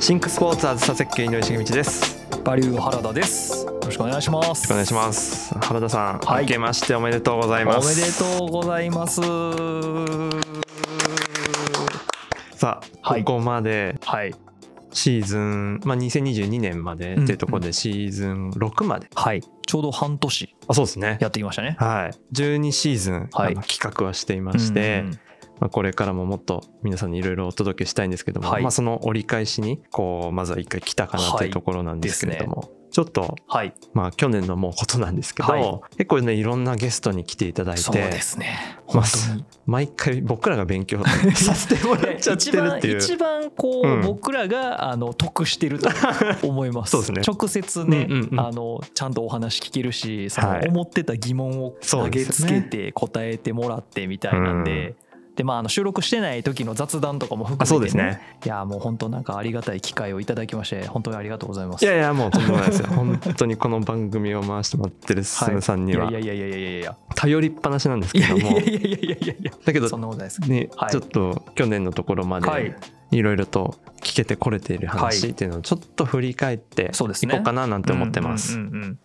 シンクスポーツあずさ設計井上重道ですよバリュー原田です。よろしくお願いします。ろしくお願いします原田さん、はい明けましておめでとうございまおめすでとうございます。さあ、はいここまではい。シーズン、まあ、2022年までっていうところでシーズン6まで、はい。ちょうど半年。あそうですね。やってきましたね。はい。12シーズン、はい。企画はしていまして、うんうんまあ、これからももっと皆さんにいろいろお届けしたいんですけども、はい。まあ、その折り返しにこうまずは一回来たかなというところなんですけれども、ちょっとはい。まあ去年のもうことなんですけど、はい結構ねいろんなゲストに来ていただいてそうですね。まあ本当に。毎回僕らが勉強させてもらっちゃって一るっていう番一番こう、うん僕らがあの得してると思います。そうですね直接ね、うんうんうんあのちゃんとお話聞けるし、そのはい思ってた疑問をそ投げつけて答えてもらってみたいなんで。でまあ、あの収録してない時の雑談とかも含めて、あそうですね。いやもう本当なんかありがたい機会をいただきまして本当にありがとうございます。いやいやもうとんでもないですよ。本当にこの番組を回してもらってる進さんには。いやいやいやいやいやいや。頼りっぱなしなんですけども。いやいやいやいやいやいや。だけどそんなことないです。ね、はい。ちょっと去年のところまはい。でいろいろと聞けてこれている話っていうのをちょっと振り返っていこうかななんて思ってます。うんうんうんうん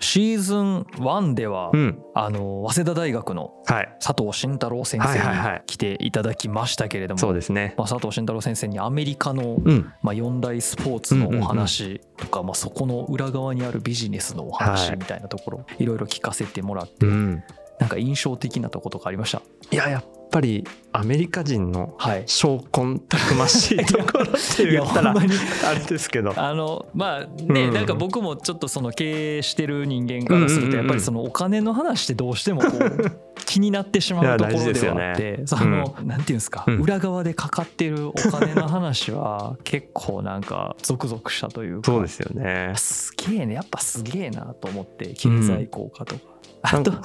シーズン1では、うん、あの早稲田大学のはい、佐藤慎太郎先生はいはいはい。に来ていただきましたけれども、そうですね。まあ、佐藤慎太郎先生にアメリカの、うん、まあ、四大スポーツのお話とか、まあ、そこの裏側にあるビジネスのおはい。話みたいなところ、い、ろいろ聞かせてもらって、うん、なんか印象的なとことかありました？いややっぱりアメリカ人のはい証拠たくましいところって言ったらあれですけど。あのまあね、うんなんか僕もちょっとその経営してる人間からするうんうんうんうんとやっぱりそのお金の話ってどうしてもこう気になってしまう ところではあって、そのなんていうんですか、うん裏側でかかってるお金の話は結構なんかゾクゾクしたというかそうですよね。すげえねやっぱすげえなと思って経済効果とか。あと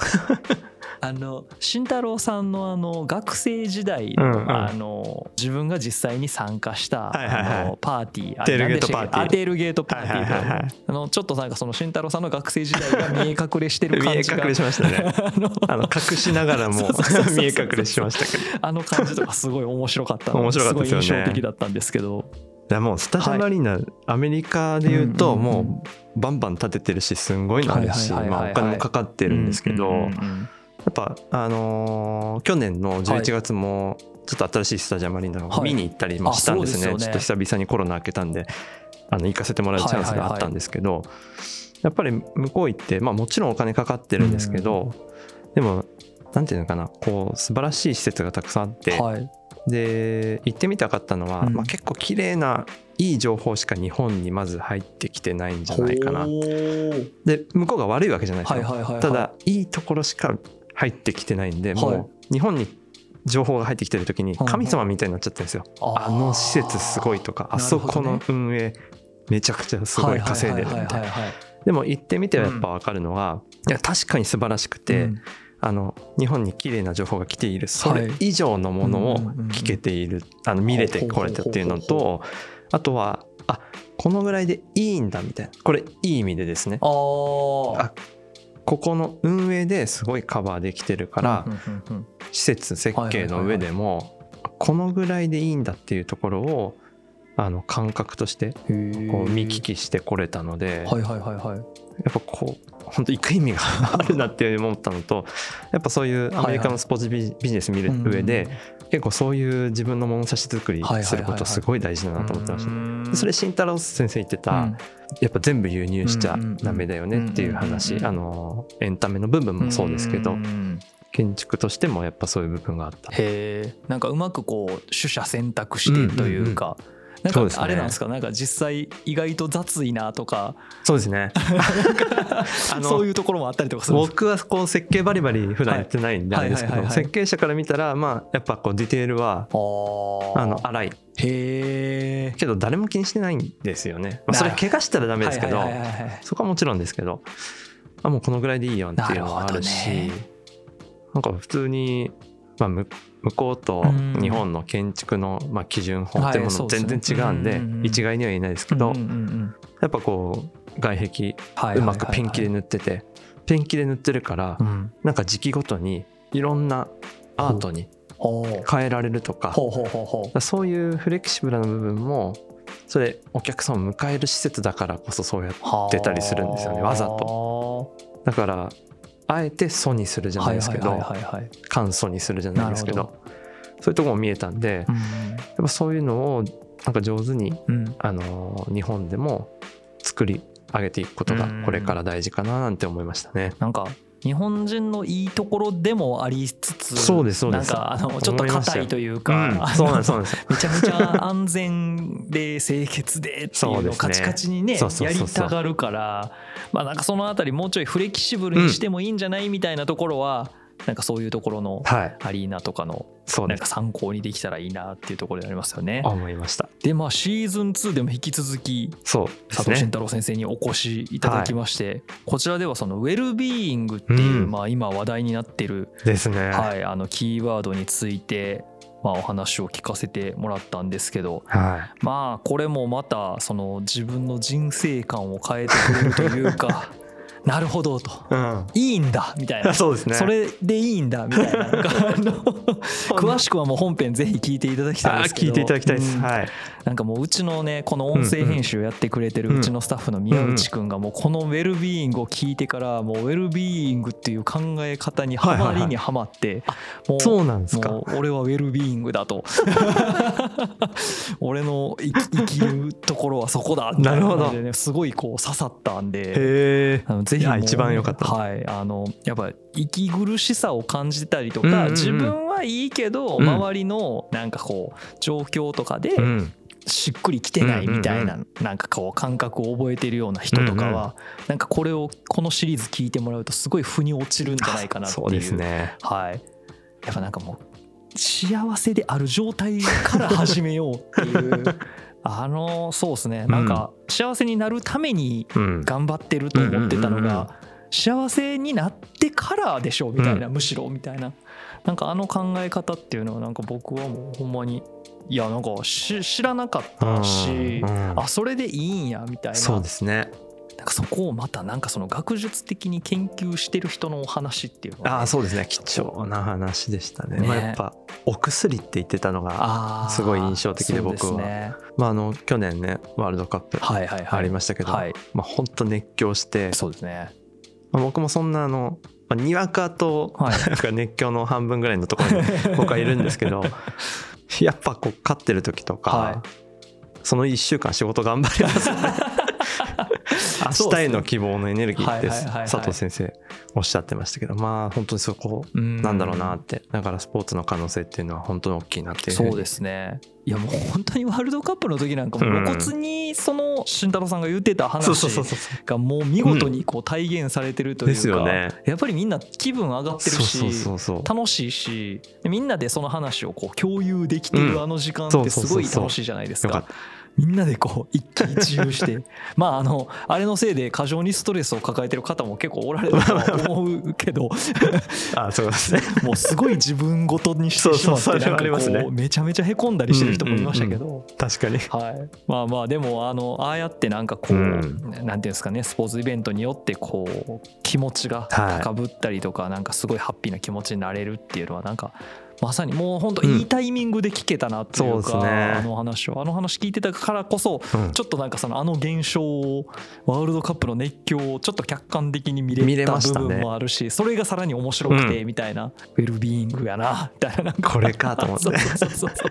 あの慎太郎さんのあの学生時代の,、うんうん。あの自分が実際に参加した、はいはいはい。あのパーティーあテールゲートパーティー。あテールゲートパーティー。はいはいあのちょっとなんかその慎太郎さんの学生時代が見え隠れしてる見え感じが。隠れしましたね。あの隠しながらも見え隠れしましたけど。いあの感じとかすごい面白かったの。面白かったですよね。ごい印象的だったんですけどやもうスタジアムアリーナ、アメリカで言うともうバンバン建ててるしすんごいのあるし、お金もかかってるんですけど、うんうんやうん。っぱあのー去年の11月もちょっと新しいスタジアムアリーナを見に行ったりもしたんですね,、はいすよね。ちょっと久々にコロナ明けたんであの行かせてもらうチャンスがあったんですけど、やっぱり向こう行って、まあ、もちろんお金かかってるんですけど、でもなんていうのかなこう素晴らしい施設がたくさんあって、はいで行ってみたかったのは、うん。まあ、結構綺麗ないい情報しか日本にまず入ってきてないんじゃないかな。で向こうが悪いわけじゃないですよ、はいはいはいはい。ただいいところしか入ってきてないんで、はい。もう日本に情報が入ってきてる時にうん。神様みたいになっちゃってるんですよ、ああの施設すごいとかあそこの運営めちゃくちゃすごい稼いでるみたいな。はいはいはいはいはいでも行ってみてやっぱ分かるのは、いや確かに素晴らしくて、うんあの日本に綺麗な情報が来ている。それ以上のものを聞けている、あの見れてこれたっていうのとあとはあこのぐらいでいいんだみたいな。これいい意味でですね。あここの運営ですごいカバーできてるから、施設設計の上でもこのぐらいでいいんだっていうところをあの感覚としてこう見聞きしてこれたので、はいはいはいはいやっぱこう本当行く意味があるなって思ったのと やっぱそういうアメリカのスポーツビビジネス見る上で結構そういう自分の物差し作りすることすごい大事だなと思ってました。たでそれ慎太郎先生言ってた、やっぱ全部輸入しちゃダメだよねっていううんうん話うんあのエンタメの部分もそうですけど建築としてもやっぱそういう部分があった。へえんかうまくこう取捨選択してというか、なんそうですね。かあれなんですか？なんか実際意外と雑いなとか。そうですね。あのそういうところもあったりとかする僕はこう設計バリバリ普段やってないんであれですけど設計者から見たらまあやっぱこうディテールはあの荒い。へえけど誰も気にしてないんですよね。まあそれ怪我したらダメですけどそこはもちろんですけどあもうこのぐらいでいいよっていうのはあるしなね。なんか普通にまあ、向こうと日本の建築の、まあ、基準法ってもの全然違うんで一概には言えないですけどやっぱこう外壁うまくペンキで塗っててペンキで塗ってるからなんか時期ごとにいろんなアートに変えられるとかそういうフレキシブルな部分もそれお客さんを迎える施設だからこそそうやってたりするんですよねわざと。だからあえて素にするじゃないですけど簡素にするじゃないですけどそういうとこも見えたんで、やっぱそういうのをなんか上手に、あの日本でも作り上げていくことがこれから大事かななんて思いましたね。なんか日本人のいいところでもありつつそうですそうです。なんかあのちょっと硬いというか、そうなんですそうなんです。めちゃめちゃ安全で清潔でっていうのをカチカチにねやりたがるからまあなんかそのあたりもうちょいフレキシブルにしてもいいんじゃないみたいなところは、なんかそういうところのアリーナとかのなんか参考にできたらいいなっていうところでありますよね。思いました。でまあシーズン2でも引き続きそう佐藤慎太郎先生にお越しいただきまして、こちらではそのウェルビーイングっていう、まあ今話題になってるですね、はい、あのキーワードについてまあ、お話を聞かせてもらったんですけど、はい、まあこれもまたその自分の人生観を変えてくれるというか なるほどと、うん、いいんだみたいな。そうですね。それでいいんだみたいな。詳しくはもう本編ぜひ聞いていただきたいです聞いていただきたいです、うん、はい。なんかもううちのねこの音声編集やってくれてるうちのスタッフの宮内くんがもうこのウェルビーイングを聞いてからもうウェルビーイングっていう考え方にはまりにはまってもうそうなんですか。俺はウェルビーイングだと。俺の生きるところはそこだなるほど。すごいこう刺さったんでへえぜひ一番良かったはいあのやっぱ息苦しさを感じたりとか自分はいいけど周りのなんかこう状況とかで、しっくりきてないみたいななんかこう感覚を覚えてるような人とかはなんかこれをこのシリーズ聞いてもらうとすごい腑に落ちるんじゃないかなっていう。そうですね。はい。やっぱなんかもう幸せである状態から始めようっていう あのそうですね。なんか幸せになるために頑張ってると思ってたのが幸せになってからでしょみたいなむしろみたいな。なんかあの考え方っていうのはなんか僕はもうほんまにいやなんか知らなかったし、あそれでいいんやみたいな。そうですねなんかそこをまたなんかその学術的に研究してる人のお話っていうのは、ね、あそうですね。貴重な話でしたね、ね、まあ、やっぱお薬って言ってたのがすごい印象的で僕は、ね、まあ、あの去年ねワールドカップありましたけど、はい。はい、まあ本当熱狂して。そうですね、まあ、僕もそんなあのまあ、にわかとなんか熱狂の半分ぐらいのところに 僕はいるんですけどやっぱこう勝ってる時とか、はい、その1週間仕事頑張りますね明日への希望のエネルギーって佐藤先生おっしゃってましたけどまあ本当にそこなんだろうなって。だからスポーツの可能性っていうのは本当に大きいなっていう。そうですね。いやもう本当にワールドカップの時なんかも露骨にその慎太郎さんが言ってた話がもう見事にこう体現されてるというかやっぱりみんな気分上がってるし楽しいしみんなでその話をこう共有できてるあの時間ってすごい楽しいじゃないですか。みんなでこう一喜一憂して。まああのあれのせいで過剰にストレスを抱えてる方も結構おられると思うけど。あそうですね。もうすごい自分ごとにしてしまってめちゃめちゃへこんだりしてる人もいましたけど、確かに、はい、まあまあでもあのああやってなんかこう、なんていうんですかねスポーツイベントによってこう気持ちが高ぶったりとか、なんかすごいハッピーな気持ちになれるっていうのはなんかまさにもう本当いいタイミングで聞けたなっていうか、うんね、あの話をあの話聞いてたからこそ、ちょっとなんかそのあの現象をワールドカップの熱狂をちょっと客観的に見れた部分もあるし、ね、それがさらに面白くてみたいな、うん、ウェルビーイングやなみたいなこれかと思って。そうそうそうそう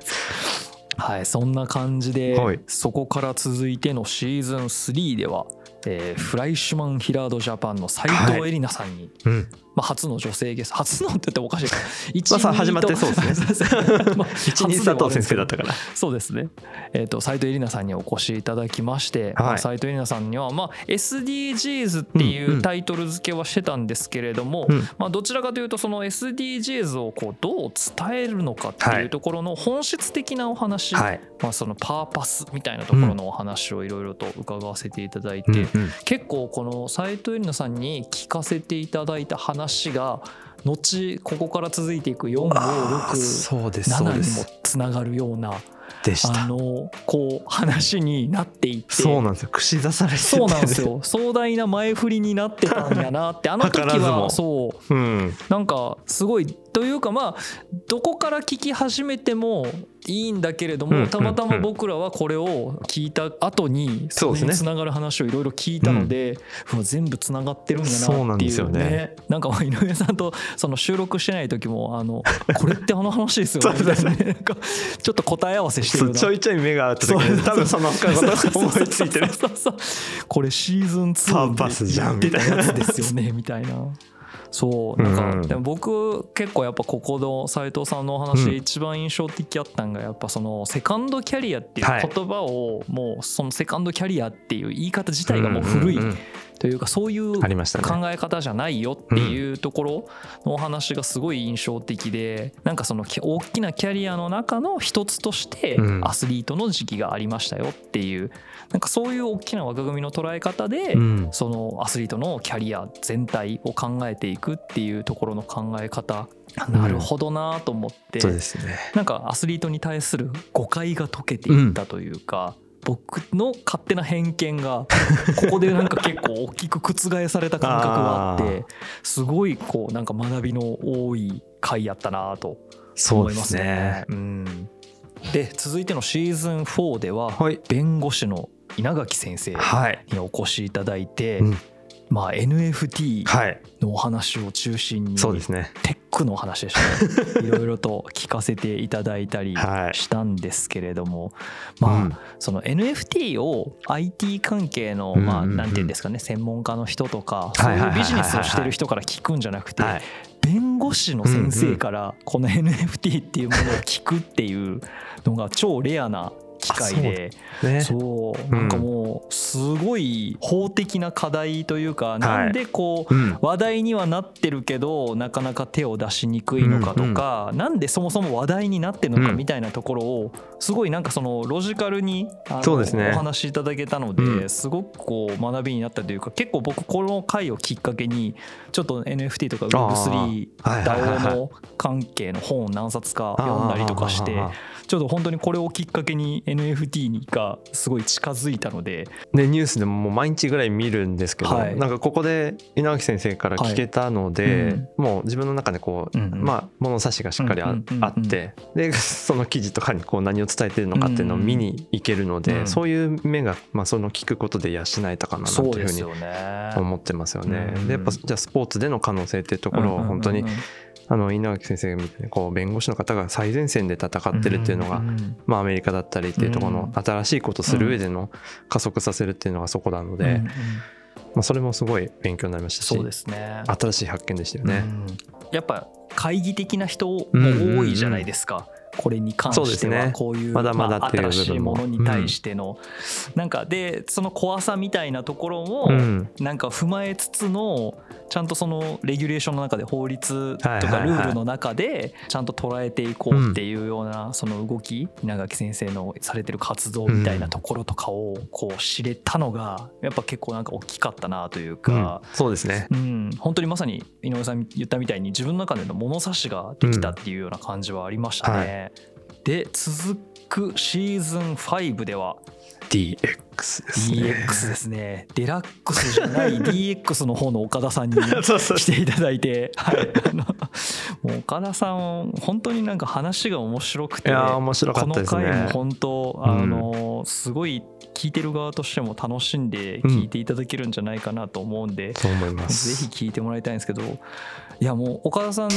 はい、そんな感じで、はい、そこから続いてのシーズン3では、えー、フライシュマン・ヒラード・ジャパンの斉藤恵里奈さんに、はいうん、まあ、初の女性ゲスト。初のって言ってもおかしいか。一まあ、始まってそうですね。一二佐藤先生だったから。そうですね。えっ、ー、と斉藤恵里奈さんにお越しいただきまして、はい、斉藤恵里奈さんには、まあ、SDGs っていうタイトル付けはしてたんですけれども、うん。うん、まあ、どちらかというとその SDGs をこうどう伝えるのかっていうところの本質的なお話、はい、まあ、そのパーパスみたいなところのお話をいろいろと伺わせていただいて、うんうん、結構この斉藤恵里奈さんに聞かせていただいた話話が後ここから続いていくあーそうですそう456にもです。つながるようなあのこう話になっていって。そうなんですよ。串刺されそうなんですよ。壮大な前振りになってたんやなって あの時はそう。うん。なんかすごい。というかまあどこから聞き始めてもいいんだけれどうんもたまたま僕らはこれを聞いた後にそうですね。れにつながる話をいろいろ聞いたのでうわ全部つながってるんやそうなんですよなっていうね。ねなんか井上さんとその収録してない時もあのこれってあの話ですよね。みたいなちょっと答え合わせしてるちょいちょい目が合った時に多分その他のことが思いついてる。これシーズン2パーパスじゃんで言ってたやつですよねみたいなそうなんか、うん。でも僕結構やっぱここの斉藤さんのお話で一番印象的やったんがやっぱそのセカンドキャリアっていうはい。言葉をもうそのセカンドキャリアっていう言い方自体がもう古いというかそういう考え方じゃないよっていうところのお話がすごい印象的でなんかそのき大きなキャリアの中の一つとしてうん。アスリートの時期がありましたよっていうなんかそういう大きな枠組みの捉え方でうん。そのアスリートのキャリア全体を考えていくっていうところの考え方。あなるほどなと思ってそうですね。なんかアスリートに対する誤解が解けていったというか、僕の勝手な偏見がここでなんか結構大きく覆された感覚があっ あてすごいこうなんか学びの多い回やったなとそうで思いますすね。ね。うん。で続いてのシーズン4でははい。弁護士の稲垣先生はい。にお越しいただいて、うん。まあ NFT はい。のお話を中心にそうですね。テックの話でしたね。いろいろと聞かせていただいたりはい。したんですけれども、まあ、うん。その NFT を IT 関係のまあなんていうんですかね専門家の人とかはいはいはいはいそういうビジネスをしてる人から聞くんじゃなくてはい。弁護士の先生からこの NFT っていうものを聞くっていうのが超レアな機会で。ね。そう。うん。なんかもうすごい法的な課題というかなんでこううん。話題にはなってるけどなかなか手を出しにくいのかとか、なんでそもそも話題になってるのかうん。みたいなところをすごいなんかそのロジカルにね。お話しいただけたので、うん。すごくこう学びになったというか結構僕この回をきっかけにちょっと NFT とか Web3 はいはいはいはい。DAO の関係の本を何冊か読んだりとかしてちょっと本当にこれをきっかけに NFT にがすごい近づいたので。でニュースでももう毎日ぐらい見るんですけど、はい。なんかここで稲垣先生から聞けたので、はいうん。もう自分の中でこう、うんうん。まあ物差しがしっかりあ,、ってでその記事とかにこう何を伝えてるのかっていうのを見に行けるので、うん。そういう目が、まあ、その聞くことで養えたかななというふうに。思ってますよね。うんでやっぱじゃあスポーツでの可能性っていうところを本当に、あの稲垣先生みたいにこう弁護士の方が最前線で戦ってるっていうのが、まあ、アメリカだったりっていうところの新しいことする上での加速させるっていうのがそこなので、まあ、それもすごい勉強になりましたしそうですね。新しい発見でしたよね。うん。やっぱ懐疑的な人も多いじゃないですか。これに関してはこういうまだまだ新しいものに対しての。なんかでその怖さみたいなところもうん。なんか踏まえつつのちゃんとそのレギュレーションの中で法律とはいかはいはいルールの中でちゃんと捉えていこうっていうようなその動き稲垣先生のされてる活動みたいなところとかをこう知れたのがやっぱ結構なんか大きかったなといううんか。そうですね。うん、本当にまさに井上さん言ったみたいに自分の中での物差しができたっていうような感じはありましたね。で続くシーズン5では DX ですね。DX ですねデラックスじゃない DX の方の岡田さんに 来ていただいて、はい、もう岡田さん本当になんか話が面白くいてやー面白かこの。回も本当あのすごい聞いてる側としても楽しんで聞いていただけるんじゃないかなと思うんで、そう思います。ぜひ聞いてもらいたいんですけどいやもう岡田さん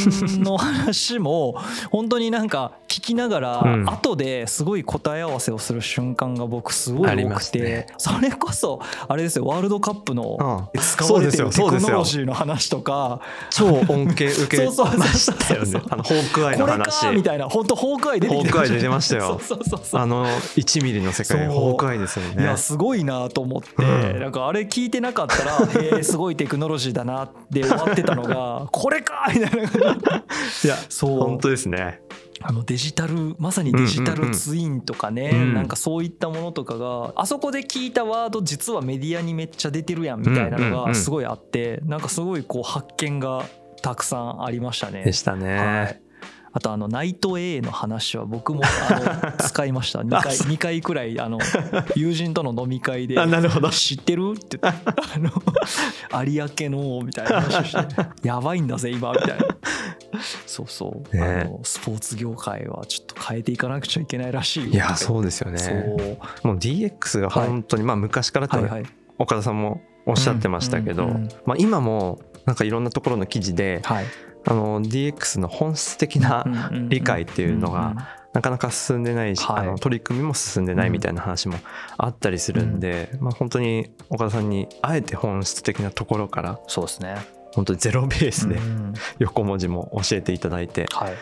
の話も本当になんか聞きながらうん。後ですごい答え合わせをする瞬間が僕すごいあり多くて、ね。それこそあれですよワールドカップのうん使われてるテそうですよクノロジーの話とか。超恩恵受けそうそうそうましたよそうね。あのホークアイの話。かみたいな。本当ホークアイ出てきてホークアイ出てましたよ。そうそうそうそう。あの1ミリの世界ホークアイですよいねや。すごいなと思って、うん。なんかあれ聞いてなかったら「へえすごいテクノロジーだな」って終わってたのが「これか!」みたいな。いやそう。本当ですね。あのデジタルまさにデジタルツインとかね、うんなんかそういったものとかがあそこで聞いたワード実はメディアにめっちゃ出てるやんみたいなのうんうんうんがすごいあってなんかすごいこう発見がたくさんありましたね。でしたね、はい。あとあのナイト A の話は僕もあの 使いました。2回2回くらいあの 友人との飲み会であなるほど。知ってる?」って言って あの有明のみたいな話をして「やばいんだぜ今」みたいな そうそう、ね。あのスポーツ業界はちょっと変えていかなくちゃいけないらしいよ。いやそうですよね。もう DX が本当に、まあ昔からってはいはい。岡田さんもおっしゃってましたけど、うんうんうんまあ、今もなんかいろんなところの記事ではい。あの DX の本質的な理解っていうのがなかなか進んでないし、はい。あの取り組みも進んでないみたいな話もあったりするんで、まあ、本当に岡田さんにあえて本質的なところからそうですね本当にゼロベースでうん。横文字も教えていただいて、はい。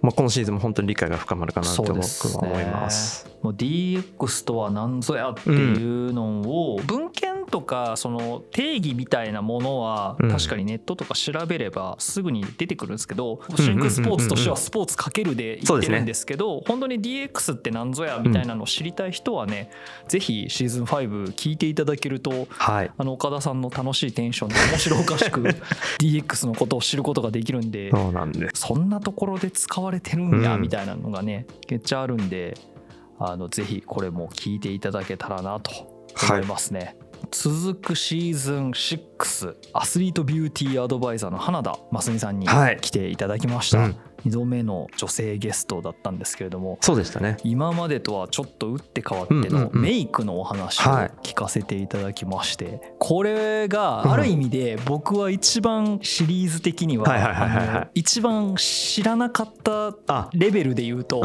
まあ、このシーズンも本当に理解が深まるかなと僕は思います。もう DX とは何ぞやっていうのを文献とかその定義みたいなものはうん。確かにネットとか調べればすぐに出てくるんですけどん。シンクスポーツとしてはスポーツかけるで言ってるんですけど本当に DX って何ぞやみたいなのを知りたい人はねぜひシーズン5聞いていただけるとはい。あの岡田さんの楽しいテンションで面白おかしく DX のことを知ることができるんでそうなんです。そんなところで使われてるんやうん。みたいなのがね、めっちゃあるんであのぜひこれも聞いていただけたらなと思いますね。続くシーズン6アスリートビューティーアドバイザーの花田真澄さんにはい。来ていただきました、うん。2度目の女性ゲストだったんですけれどもそうでしたね。今までとはちょっと打って変わってのメイクのお話をはい。聞かせていただきましてこれがある意味で僕は一番シリーズ的には一番知らなかったあ。レベルで言うと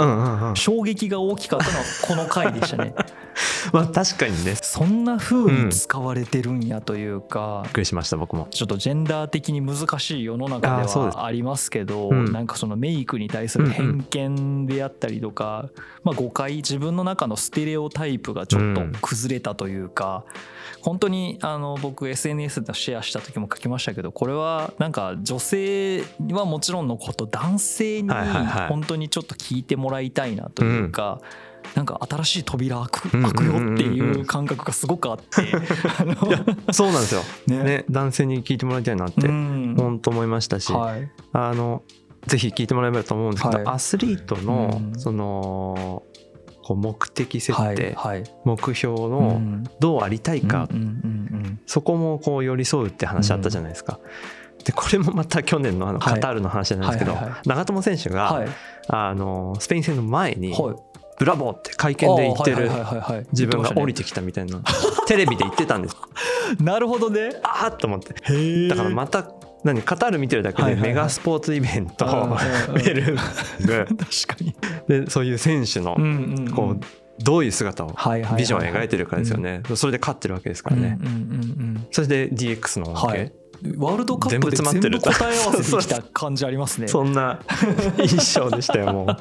衝撃が大きかったのはこの回でしたね まあ確かにね。びっそんな風に使われてるんやというか。くりしました僕も。ちょっとジェンダー的に難しい世の中ではありますけどうん。なんかそのメイクに対する偏見であったりとか、まあ、誤解自分の中のステレオタイプがちょっと崩れたというか、本当にあの僕 SNS でシェアした時も書きましたけどこれはなんか女性はもちろんのこと男性にはいはいはい。本当にちょっと聞いてもらいたいなというか。なんか新しい扉開くうん開くよっていう感覚がすごくあって。そうなんですよ、ね。ね男性に聞いてもらいたいなってうん。本当思いましたし、はい。あのぜひ聞いてもらえればと思うんですけど、はい。アスリートのうん。そのこう目的設はい定、はい。目標うのん。どうありたいか、そこもこう寄り添うって話あったじゃないですか。でこれもまた去年のあのはい。カタールの話ないですけど、長友選手が、はい。あのスペイン戦の前にはい「ブラボー!」って会見で言ってる自分が降りててきたみたいな。テレビで言ってたんです。なるほどね。あーっと思って。へだからまた何カタール見てるだけでメガスポーツイベントうんうんうん。見れる確かに。でそういう選手のこうどういう姿をビジョンを描いてるかですよね。それで勝ってるわけですからね。それで DX のわけ、はいワールドカップで全部詰まってる全部答え合わせてきた感じありますね。そんな印象でしたよも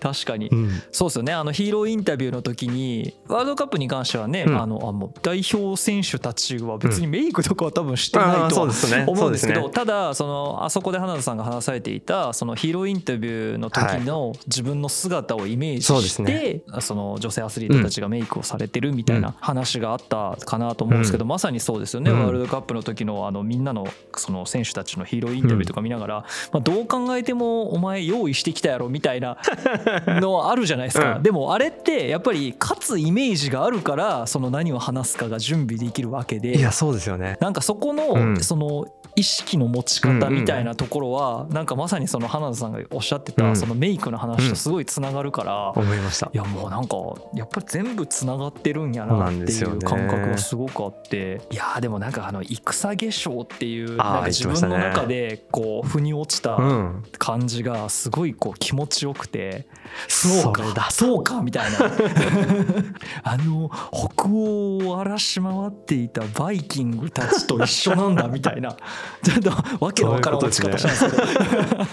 確かに。う、うん、そうですよね。あのヒーローインタビューの時にワールドカップに関してはね、うん。あのあもう代表選手たちは別にメイクとかは多分してないと思うんですけど、そうでただそのあそこで花田さんが話されていたそのヒーローインタビューの時の自分の姿をイメージして、その女性アスリートたちがメイクをされてるみたいな話があったかなと思うんですけど、まさにそうですよね、うん。ワールドカップの時のあのみんなのその選手たちのヒーローインタビューとか見ながら、まあ、どう考えてもお前用意してきたやろみたいな のあるじゃないですか、うん。でもあれってやっぱり勝つイメージがあるからその何を話すかが準備できるわけでいやそうですよね。なんかそこうのん。その意識の持ち方みたいなところはなんかまさにその花田さんがおっしゃってうん。たそのメイクの話とすごいつながるから思いました。いやもうなんかやっぱり全部つながってるんやななっていう感覚がすごくあっていやーでもなんかあの戦化粧っていうなんか自分の中でこう腑に落ちたうん。感じがすごいこう気持ちよくてそそうれだかそうかみたいな。あの北欧を荒らし回っていたバイキングたちと一緒なんだみたいな。ちょっとわけのわからん落ち方したんですけど。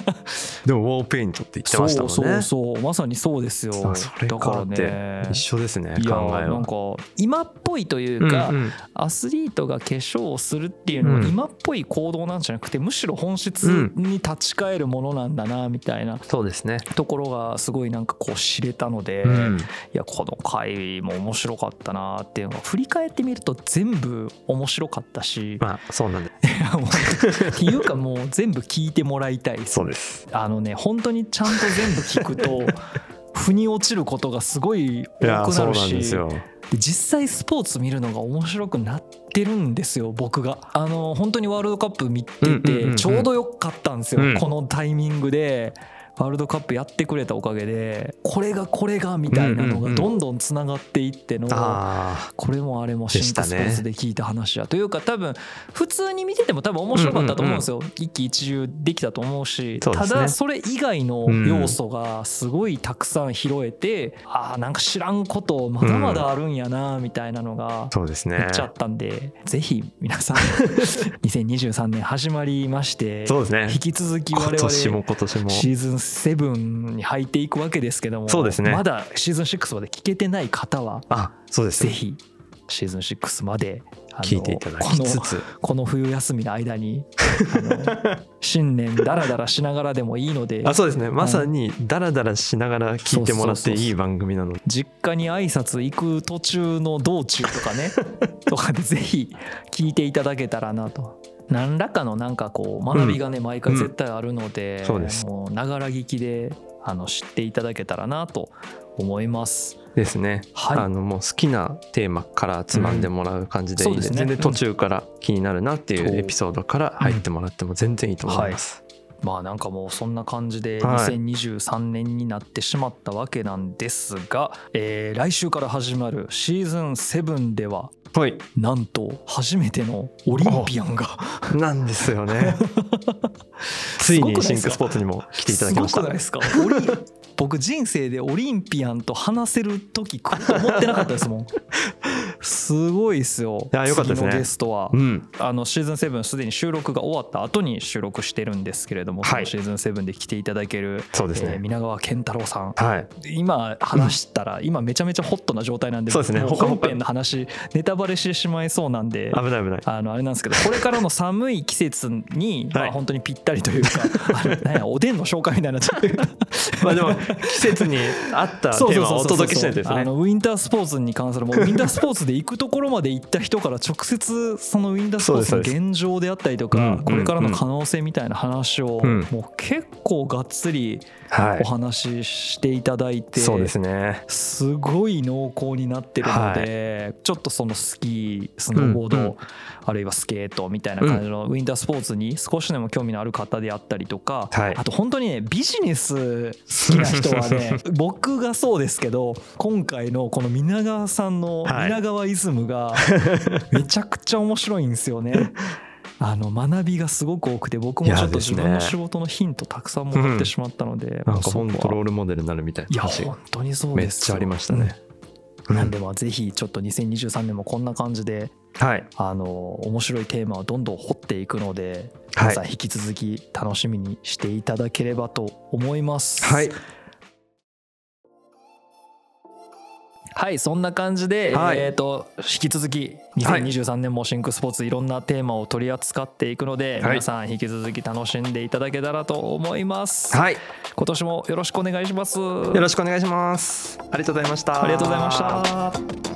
でもウォーペイントって言ってましたもんね。そうそうそうまさにそうですよあそれだかからね。一緒ですねいや考えは。なんか今っぽいというか、アスリートが化粧をするっていうのはうん。今っぽい行動なんじゃなくてむしろ本質に立ち返るものなんだなみたいなそうですね。ところがすごいなんかこう知れたので、うん。いやこの回も面白かったなっていうのが振り返ってみると全部面白かったし、まあそうなんでいやもうっていうかもう全部聞いてもらいたい。そうです。あのね本当にちゃんと全部聞くと 腑に落ちることがすごい多くなるし。なんですよ。で実際スポーツ見るのが面白くなってるんですよ僕が。あの本当にワールドカップ見ててちょうどよかったんですよ、うん。このタイミングでワールドカップやってくれたおかげでこれがこれがみたいなのがどんどんつながっていってのあこれもあれもシンクスでしたね。ポーツで聞いた話やというか多分普通に見てても多分面白かったと思うんですよ。一喜一憂できたと思うしただそれ以外の要素がすごいたくさん拾えてああなんか知らんことまだまだあるんやなみたいなのがあそうですね。めっちゃあったんでぜひ皆さん 2023年始まりましてそうですね。引き続き我今年も々今年も。シーズン7に入っていくわけですけどもそうですねまだシーズン6まで聞けてない方はあそうですぜひシーズン6まで聞いていただきつつこの冬休みの間に新年ダラダラしながらでもいいのであそうですねまさにダラダラしながら聞いてもらっていい番組なので実家に挨拶行く途中の道中とかねとかでぜひ聞いていただけたらなと。何らかのなんかこう学びがね毎回絶対あるのでそうです。もうながら聞きであの知っていただけたらなと思います。ですね、はい。あのもう好きなテーマからつまんでもらう感じで全然途中から気になるなっていそううエピソードから入ってもらっても全然いいと思います、まあなんかもうそんな感じではい。2023年になってしまったわけなんですが、えー来週から始まるシーズン7でははい、なんと初めてのオリンピアンがなんですよね。ついにシンクスポーツにも来ていただきました。すごくないですか？オリ僕人生でオリンピアンと話せる時来ると思ってなかったですもん。すごいですよ。いやよかったですね。次のゲストは。うん。あのシーズン7すでに収録が終わった後に収録してるんですけれども、はい。シーズン7で来ていただける、そうですね。えー皆川健太郎さん。はい。今話したら今めちゃめちゃホットな状態なんでそうですね。本編の話ネタバレしてしまいそうなんで危ない危ない。あのあれなんですけどこれからの寒い季節にまはい。あ本当にぴったりというかあのなんやおでんの紹介みたいになっちゃって。るまあでも 季節に合ったテーマをお届けしたいですね。あのウィンタースポーツに関するもう ウィンタースポーツで行くところまで行った人から直接そのウィンタースポーツの現状であったりとうんかこれからの可能性みたいな話をうん。もう結構がっつりはい。お話ししていただいてそうですね。すごい濃厚になってるので、ちょっとそのスキースノーボード、あるいはスケートみたいな感じのウィンタースポーツに少しでも興味のある方であったりとか、はい。あと本当にねビジネス好きな人はね 僕がそうですけど今回のこの皆川さんのはい。皆川イズムが めちゃくちゃ面白いんですよね。あの学びがすごく多くて僕もちょっと自分の仕事のヒントたくさんもらってしまったので、なんか本当ロールモデルになるみたいいやな話。が本当にそうですめっちゃありましたね、うん。なんでまあぜひちょっと2023年もこんな感じではい。あの面白いテーマをどんどん掘っていくのではい。皆さん引き続き楽しみにしていただければと思います。はいはいそんな感じで、はいえー、と引き続き2023年もシンクスポーツいろんなテーマを取り扱っていくので、はい皆さん引き続き楽しんでいただけたらと思います。はい今年もよろしくお願いします。よろしくお願いしますありがとうございましたありがとうございました。